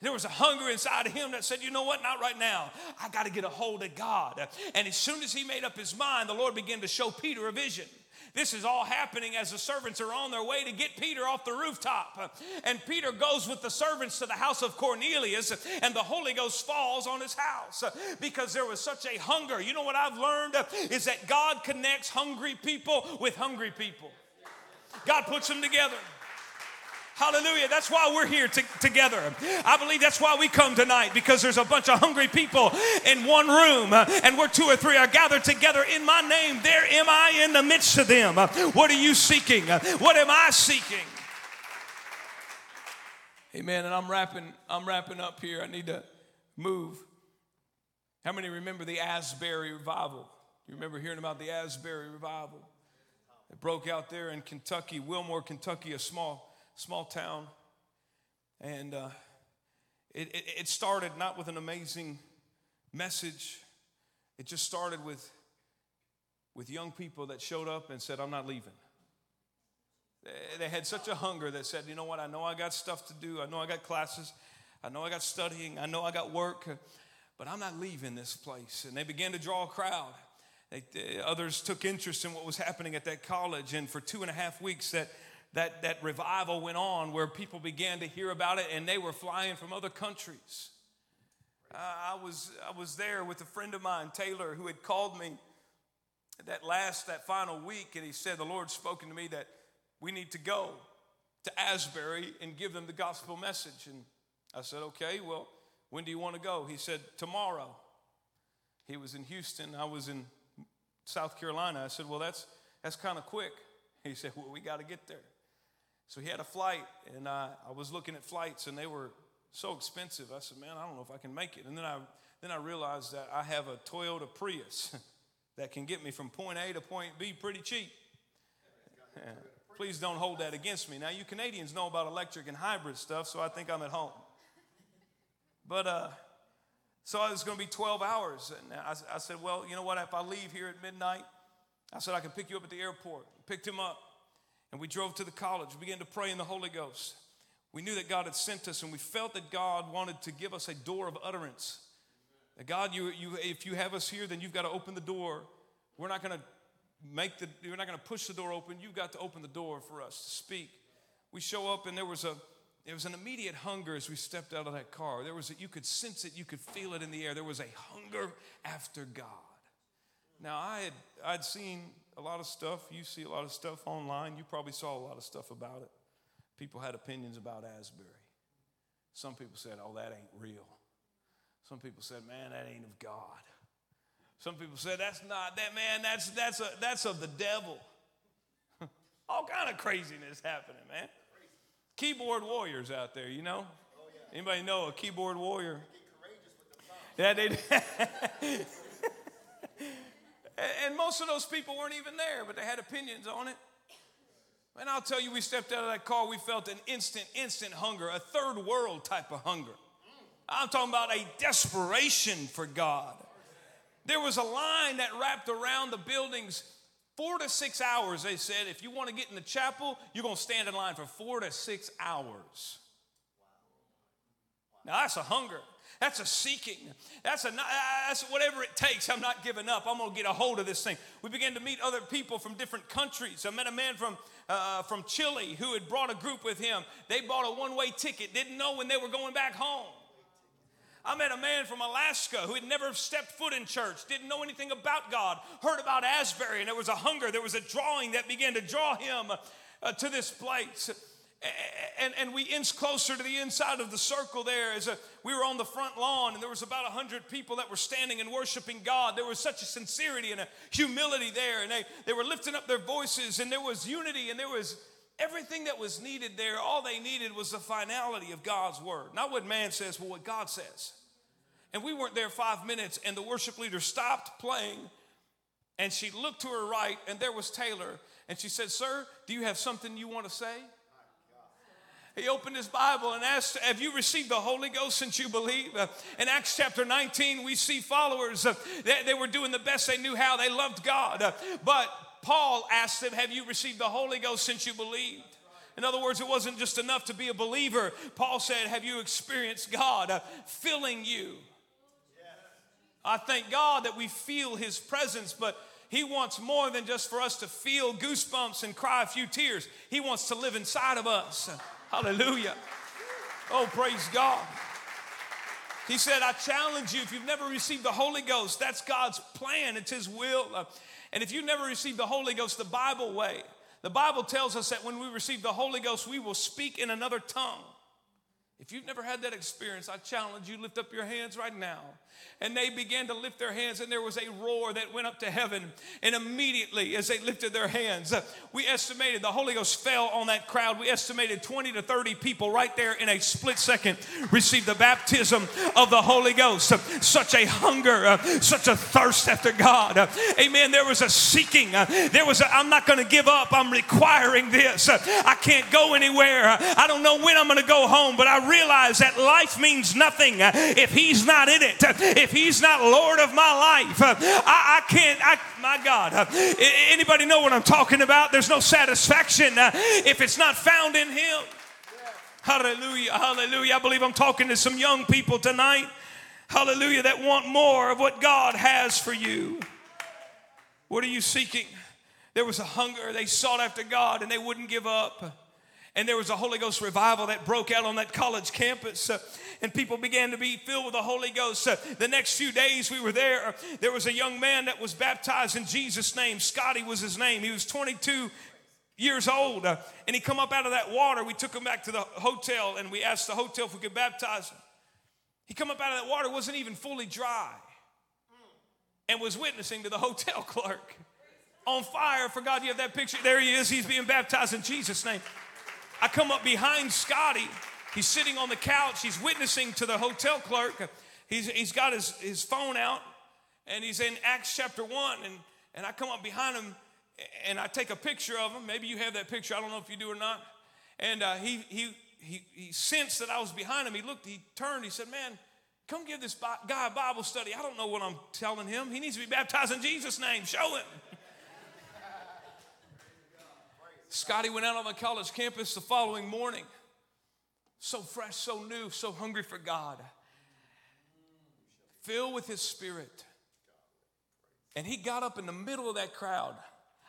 There was a hunger inside of him that said, You know what? Not right now. I got to get a hold of God. And as soon as he made up his mind, the Lord began to show Peter a vision. This is all happening as the servants are on their way to get Peter off the rooftop. And Peter goes with the servants to the house of Cornelius, and the Holy Ghost falls on his house because there was such a hunger. You know what I've learned is that God connects hungry people with hungry people, God puts them together. Hallelujah. That's why we're here to, together. I believe that's why we come tonight because there's a bunch of hungry people in one room and we're two or three are gathered together in my name. There am I in the midst of them. What are you seeking? What am I seeking? Amen. And I'm wrapping, I'm wrapping up here. I need to move. How many remember the Asbury revival? Do you remember hearing about the Asbury revival? It broke out there in Kentucky, Wilmore, Kentucky, a small small town. And uh, it, it, it started not with an amazing message, it just started with, with young people that showed up and said, I'm not leaving. They had such a hunger that said, you know what, I know I got stuff to do, I know I got classes, I know I got studying, I know I got work, but I'm not leaving this place. And they began to draw a crowd. They, others took interest in what was happening at that college, and for two and a half weeks, that that, that revival went on where people began to hear about it and they were flying from other countries. Uh, I, was, I was there with a friend of mine, Taylor, who had called me that last, that final week, and he said, The Lord's spoken to me that we need to go to Asbury and give them the gospel message. And I said, Okay, well, when do you want to go? He said, Tomorrow. He was in Houston, I was in South Carolina. I said, Well, that's, that's kind of quick. He said, Well, we got to get there. So he had a flight, and I, I was looking at flights, and they were so expensive. I said, man, I don't know if I can make it. And then I, then I realized that I have a Toyota Prius that can get me from point A to point B pretty cheap. Please don't hold that against me. Now, you Canadians know about electric and hybrid stuff, so I think I'm at home. But uh, so it was going to be 12 hours. And I, I said, well, you know what? If I leave here at midnight, I said, I can pick you up at the airport. Picked him up. And we drove to the college. We began to pray in the Holy Ghost. We knew that God had sent us, and we felt that God wanted to give us a door of utterance. That God, you, you, if you have us here, then you've got to open the door. We're not going to make the, we're not going to push the door open. You've got to open the door for us to speak. We show up, and there was a, there was an immediate hunger as we stepped out of that car. There was a, you could sense it, you could feel it in the air. There was a hunger after God. Now I had I'd seen a lot of stuff. You see a lot of stuff online. You probably saw a lot of stuff about it. People had opinions about Asbury. Some people said, oh, that ain't real. Some people said, man, that ain't of God. Some people said, that's not that man. That's that's a that's of the devil. All kind of craziness happening, man. Keyboard warriors out there, you know. Anybody know a keyboard warrior? Yeah, they. and most of those people weren't even there, but they had opinions on it. And I'll tell you, we stepped out of that car, we felt an instant, instant hunger, a third world type of hunger. I'm talking about a desperation for God. There was a line that wrapped around the buildings four to six hours. They said, if you want to get in the chapel, you're going to stand in line for four to six hours. Now, that's a hunger. That's a seeking. That's a that's whatever it takes. I'm not giving up. I'm going to get a hold of this thing. We began to meet other people from different countries. I met a man from uh, from Chile who had brought a group with him. They bought a one way ticket. Didn't know when they were going back home. I met a man from Alaska who had never stepped foot in church, didn't know anything about God, heard about Asbury, and there was a hunger, there was a drawing that began to draw him uh, to this place and, and we inched closer to the inside of the circle there as a, we were on the front lawn and there was about 100 people that were standing and worshiping god. There was such a sincerity and a humility there and they, they were lifting up their voices and there was unity and there was everything that was needed there. All they needed was the finality of god's word not what man says but what god says. And we weren't there five minutes and the worship leader stopped playing and she looked to her right and there was taylor and she said sir do you have something you want to say he opened his Bible and asked, Have you received the Holy Ghost since you believe? Uh, in Acts chapter 19, we see followers, uh, they, they, were doing the best they knew how. They loved God. Uh, but Paul asked them, Have you received the Holy Ghost since you believed? In other words, it wasn't just enough to be a believer. Paul said, Have you experienced God uh, filling you? I thank God that we feel His presence, but He wants more than just for us to feel goosebumps and cry a few tears. He wants to live inside of us. Hallelujah. Oh, praise God. He said, I challenge you, if you've never received the Holy Ghost, that's God's plan, it's His will. Uh, and if you've never received the Holy Ghost the Bible way, the Bible tells us that when we receive the Holy Ghost, we will speak in another tongue. If you've never had that experience, I challenge you, lift up your hands right now and they began to lift their hands, and there was a roar that went up to heaven. And immediately, as they lifted their hands, we estimated the Holy Ghost fell on that crowd. We estimated 20 to 30 people right there in a split second received the baptism of the Holy Ghost. Such a hunger, uh, such a thirst after God. Amen. There was a seeking. There was, I'm not going to give up. I'm requiring this. I can't go anywhere. I don't know when I'm going to go home, but I realize that life means nothing if He's not in it. If He's not Lord of my life, uh, I, I can't, I, my God. Uh, anybody know what I'm talking about? There's no satisfaction uh, if it's not found in Him. Hallelujah, hallelujah. I believe I'm talking to some young people tonight. Hallelujah, that want more of what God has for you. What are you seeking? There was a hunger. They sought after God and they wouldn't give up and there was a Holy Ghost revival that broke out on that college campus. Uh, and people began to be filled with the Holy Ghost. Uh, the next few days we were there, uh, there was a young man that was baptized in Jesus' name. Scotty was his name. He was 22 years old. Uh, and he come up out of that water. We took him back to the hotel and we asked the hotel if we could baptize him. He come up out of that water, wasn't even fully dry, and was witnessing to the hotel clerk on fire for God. You have that picture? There he is. He's being baptized in Jesus' name. I come up behind Scotty. He's sitting on the couch. He's witnessing to the hotel clerk. He's, he's got his, his phone out and he's in Acts chapter 1. And, and I come up behind him and I take a picture of him. Maybe you have that picture. I don't know if you do or not. And uh, he, he, he, he sensed that I was behind him. He looked, he turned, he said, Man, come give this guy a Bible study. I don't know what I'm telling him. He needs to be baptized in Jesus' name. Show him. Scotty went out on the college campus the following morning. So fresh, so new, so hungry for God. Filled with his spirit. And he got up in the middle of that crowd.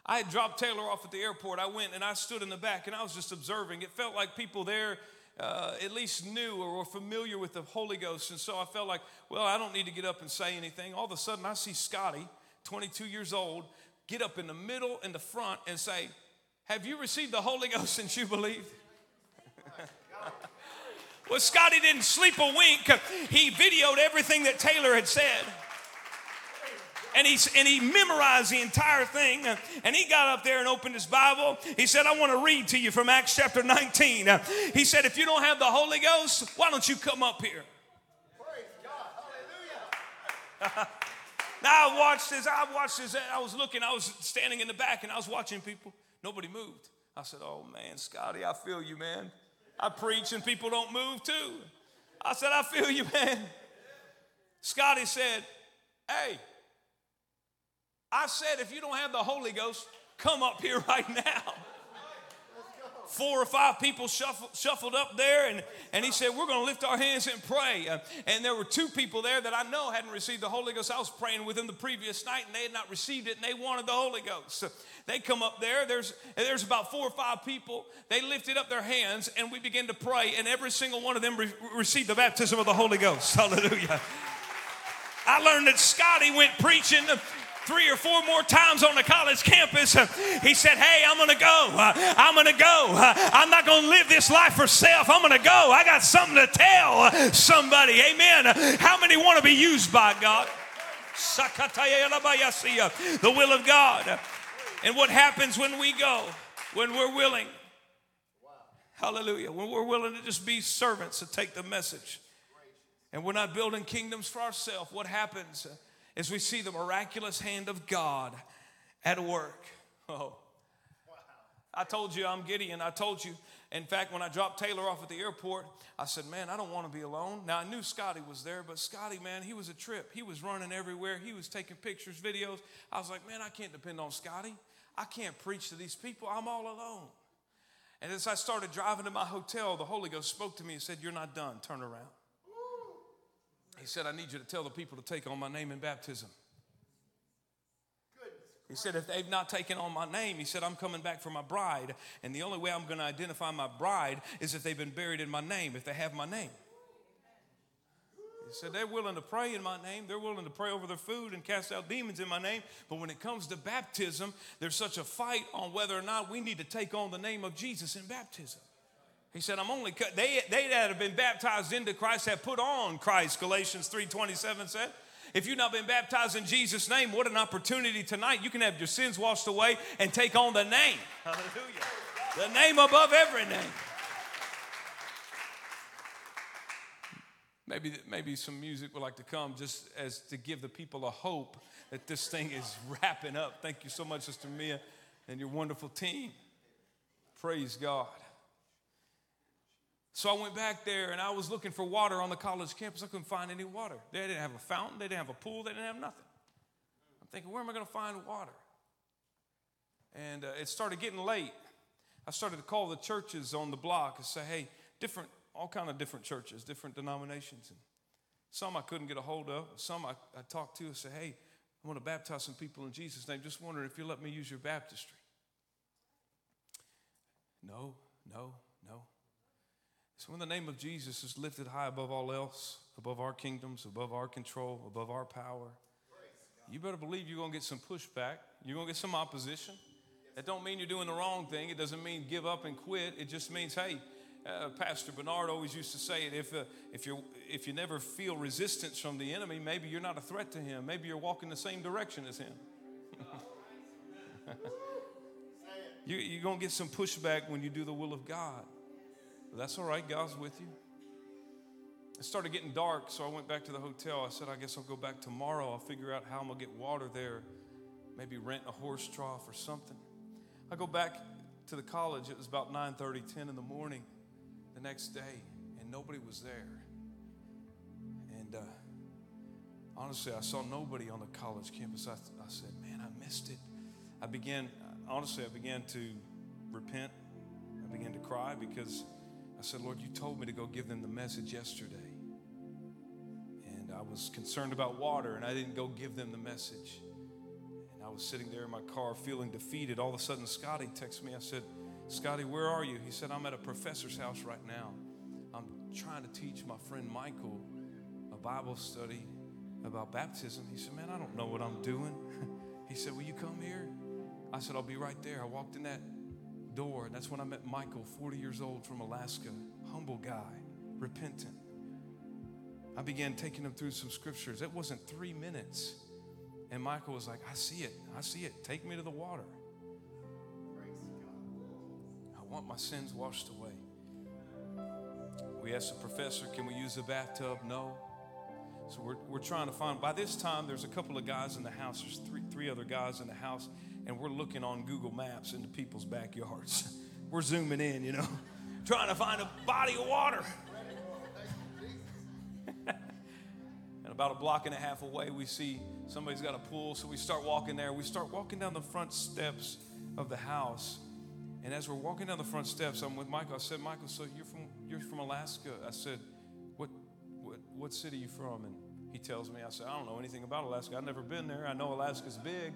I had dropped Taylor off at the airport. I went and I stood in the back and I was just observing. It felt like people there uh, at least knew or were familiar with the Holy Ghost. And so I felt like, well, I don't need to get up and say anything. All of a sudden, I see Scotty, 22 years old, get up in the middle and the front and say, have you received the Holy Ghost since you believed? well, Scotty didn't sleep a wink. He videoed everything that Taylor had said. and he, and he memorized the entire thing. And he got up there and opened his Bible. He said, I want to read to you from Acts chapter 19. He said, If you don't have the Holy Ghost, why don't you come up here? Praise God. Hallelujah. now I watched this, I watched this, I was looking, I was standing in the back and I was watching people. Nobody moved. I said, Oh man, Scotty, I feel you, man. I preach and people don't move too. I said, I feel you, man. Scotty said, Hey, I said, if you don't have the Holy Ghost, come up here right now. Four or five people shuffled, shuffled up there, and, and he said, We're going to lift our hands and pray. Uh, and there were two people there that I know hadn't received the Holy Ghost. I was praying with them the previous night, and they had not received it, and they wanted the Holy Ghost. So they come up there. There's, there's about four or five people. They lifted up their hands, and we began to pray, and every single one of them re- received the baptism of the Holy Ghost. Hallelujah. I learned that Scotty went preaching three or four more times on the college campus. He said, Hey, I'm going to go. I'm going to go. I'm not going to live this life for self. I'm going to go. I got something to tell somebody. Amen. How many want to be used by God? The will of God. And what happens when we go? When we're willing. Hallelujah. When we're willing to just be servants to take the message. And we're not building kingdoms for ourselves. What happens? As we see the miraculous hand of God at work. Oh. Wow. I told you I'm Gideon. I told you. In fact, when I dropped Taylor off at the airport, I said, Man, I don't want to be alone. Now, I knew Scotty was there, but Scotty, man, he was a trip. He was running everywhere. He was taking pictures, videos. I was like, Man, I can't depend on Scotty. I can't preach to these people. I'm all alone. And as I started driving to my hotel, the Holy Ghost spoke to me and said, You're not done. Turn around. He said, I need you to tell the people to take on my name in baptism. He said, if they've not taken on my name, he said, I'm coming back for my bride. And the only way I'm going to identify my bride is if they've been buried in my name, if they have my name. He said, they're willing to pray in my name. They're willing to pray over their food and cast out demons in my name. But when it comes to baptism, there's such a fight on whether or not we need to take on the name of Jesus in baptism. He said, I'm only cut. They, they that have been baptized into Christ have put on Christ, Galatians 3.27 said. If you've not been baptized in Jesus' name, what an opportunity tonight. You can have your sins washed away and take on the name. Hallelujah. The name above every name. Maybe, maybe some music would like to come just as to give the people a hope that this thing is wrapping up. Thank you so much, Sister Mia, and your wonderful team. Praise God. So I went back there and I was looking for water on the college campus. I couldn't find any water. They didn't have a fountain, they didn't have a pool, they didn't have nothing. I'm thinking, where am I going to find water? And uh, it started getting late. I started to call the churches on the block and say, hey, different, all kind of different churches, different denominations. And some I couldn't get a hold of. Some I, I talked to and said, hey, I want to baptize some people in Jesus' name. Just wondering if you'll let me use your baptistry. No, no, no. So when the name of Jesus is lifted high above all else, above our kingdoms, above our control, above our power, you better believe you're going to get some pushback. You're going to get some opposition. That don't mean you're doing the wrong thing. It doesn't mean give up and quit. It just means, hey, uh, Pastor Bernard always used to say it if, uh, if, you if you never feel resistance from the enemy, maybe you're not a threat to him. Maybe you're walking the same direction as him. you, you're going to get some pushback when you do the will of God. That's all right, God's with you. It started getting dark, so I went back to the hotel. I said, I guess I'll go back tomorrow. I'll figure out how I'm gonna get water there, maybe rent a horse trough or something. I go back to the college. It was about 9 30, 10 in the morning the next day, and nobody was there. And uh, honestly, I saw nobody on the college campus. I, I said, Man, I missed it. I began, honestly, I began to repent. I began to cry because I said, Lord, you told me to go give them the message yesterday. And I was concerned about water, and I didn't go give them the message. And I was sitting there in my car feeling defeated. All of a sudden, Scotty texted me. I said, Scotty, where are you? He said, I'm at a professor's house right now. I'm trying to teach my friend Michael a Bible study about baptism. He said, Man, I don't know what I'm doing. he said, Will you come here? I said, I'll be right there. I walked in that door. That's when I met Michael, 40 years old from Alaska, humble guy, repentant. I began taking him through some scriptures. It wasn't three minutes. And Michael was like, I see it. I see it. Take me to the water. I want my sins washed away. We asked the professor, can we use the bathtub? No. So we're, we're trying to find, by this time, there's a couple of guys in the house. There's three, three other guys in the house, and we're looking on Google Maps into people's backyards. we're zooming in, you know, trying to find a body of water. and about a block and a half away, we see somebody's got a pool, so we start walking there. We start walking down the front steps of the house. And as we're walking down the front steps, I'm with Michael. I said, Michael, so you're from you're from Alaska? I said, what what what city are you from? And he tells me, I said, I don't know anything about Alaska. I've never been there. I know Alaska's big.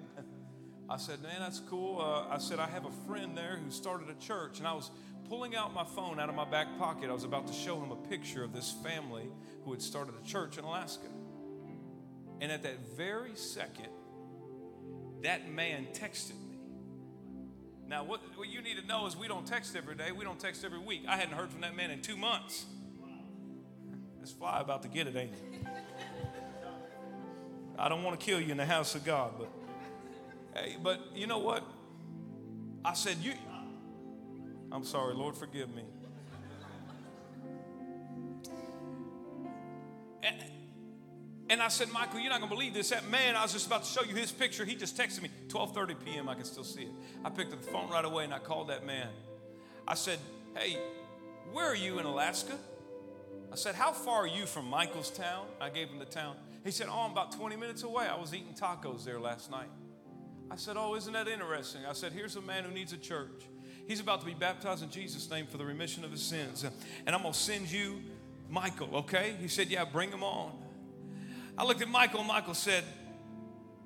I said, man, that's cool. Uh, I said, I have a friend there who started a church, and I was pulling out my phone out of my back pocket. I was about to show him a picture of this family who had started a church in Alaska. And at that very second, that man texted me. Now, what, what you need to know is we don't text every day, we don't text every week. I hadn't heard from that man in two months. This fly about to get it, ain't it? I don't want to kill you in the house of God, but hey, but you know what? I said, You I'm sorry, Lord, forgive me. And, and I said, Michael, you're not gonna believe this. That man, I was just about to show you his picture. He just texted me 12:30 p.m. I can still see it. I picked up the phone right away and I called that man. I said, Hey, where are you in Alaska? I said, How far are you from Michael's town? I gave him the town. He said, Oh, I'm about 20 minutes away. I was eating tacos there last night. I said, Oh, isn't that interesting? I said, Here's a man who needs a church. He's about to be baptized in Jesus' name for the remission of his sins. And I'm going to send you Michael, okay? He said, Yeah, bring him on. I looked at Michael, Michael said,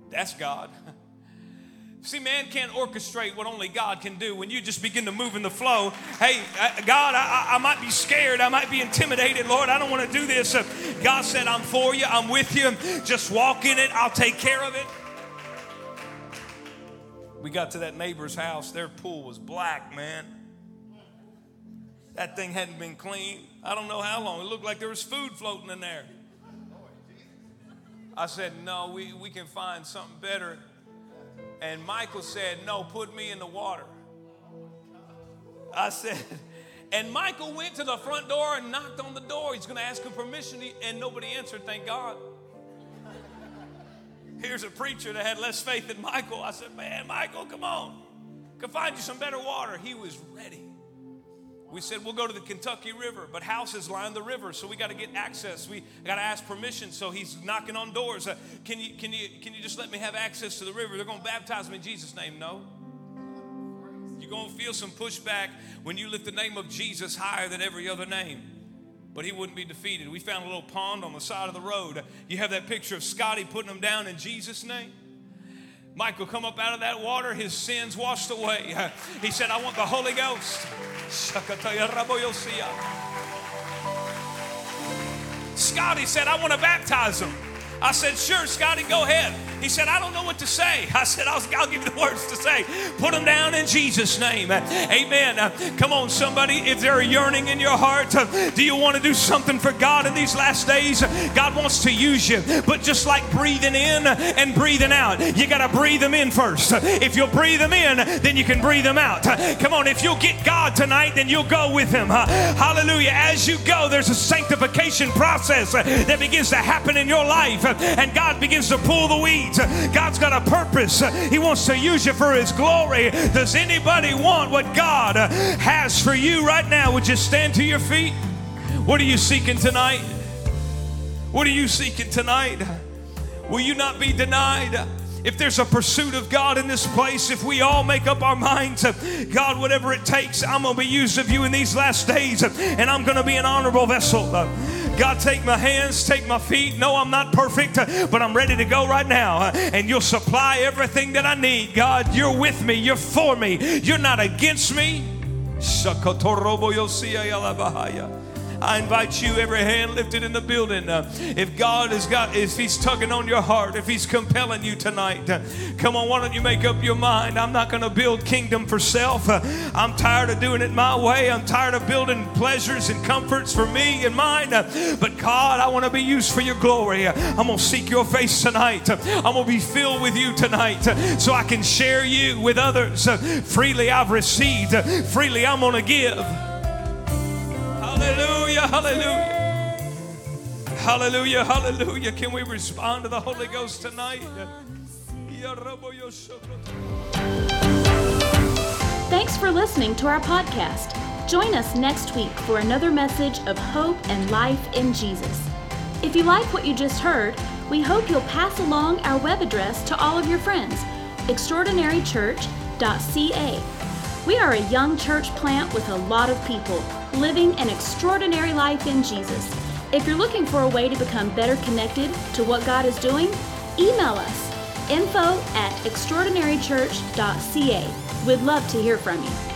That's God. See, man can't orchestrate what only God can do. When you just begin to move in the flow, hey, God, I, I might be scared. I might be intimidated. Lord, I don't want to do this. God said, I'm for you. I'm with you. Just walk in it. I'll take care of it. We got to that neighbor's house. Their pool was black, man. That thing hadn't been cleaned. I don't know how long. It looked like there was food floating in there. I said, No, we, we can find something better. And Michael said, No, put me in the water. I said, and Michael went to the front door and knocked on the door. He's going to ask him permission, and nobody answered, thank God. Here's a preacher that had less faith than Michael. I said, Man, Michael, come on. Can find you some better water. He was ready. We said we'll go to the Kentucky River, but houses line the river, so we got to get access. We got to ask permission. So he's knocking on doors. Uh, can you can you can you just let me have access to the river? They're going to baptize me in Jesus' name. No. You're going to feel some pushback when you lift the name of Jesus higher than every other name. But he wouldn't be defeated. We found a little pond on the side of the road. You have that picture of Scotty putting them down in Jesus' name. Michael come up out of that water, his sins washed away. He said, I want the Holy Ghost. Scotty said, I want to baptize him. I said, Sure, Scotty, go ahead. He said, I don't know what to say. I said, I'll, I'll give you the words to say. Put them down in Jesus' name. Amen. Uh, come on, somebody. If there's a yearning in your heart, uh, do you want to do something for God in these last days? God wants to use you. But just like breathing in and breathing out, you got to breathe them in first. If you'll breathe them in, then you can breathe them out. Come on, if you'll get God tonight, then you'll go with Him. Hallelujah. As you go, there's a sanctification process that begins to happen in your life, and God begins to pull the weeds. God's got a purpose. He wants to use you for His glory. Does anybody want what God has for you right now? Would you stand to your feet? What are you seeking tonight? What are you seeking tonight? Will you not be denied? if there's a pursuit of God in this place, if we all make up our minds, God, whatever it takes, I'm going to be used of you in these last days, and I'm going to be an honorable vessel. God, take my hands, take my feet. No, I'm not perfect, but I'm ready to go right now. And you'll supply everything that I need. God, you're with me, you're for me, you're not against me. I invite you, every hand lifted in the building. Uh, if God has got, if He's tugging on your heart, if He's compelling you tonight, uh, come on, why don't you make up your mind? I'm not going to build kingdom for self. Uh, I'm tired of doing it my way. I'm tired of building pleasures and comforts for me and mine. Uh, but God, I want to be used for your glory. Uh, I'm going to seek your face tonight. Uh, I'm going to be filled with you tonight so I can share you with others. Freely I've received, freely I'm going to give. Hallelujah, hallelujah. Hallelujah, hallelujah. Can we respond to the Holy Ghost tonight? Thanks for listening to our podcast. Join us next week for another message of hope and life in Jesus. If you like what you just heard, we hope you'll pass along our web address to all of your friends extraordinarychurch.ca. We are a young church plant with a lot of people living an extraordinary life in Jesus. If you're looking for a way to become better connected to what God is doing, email us info at extraordinarychurch.ca. We'd love to hear from you.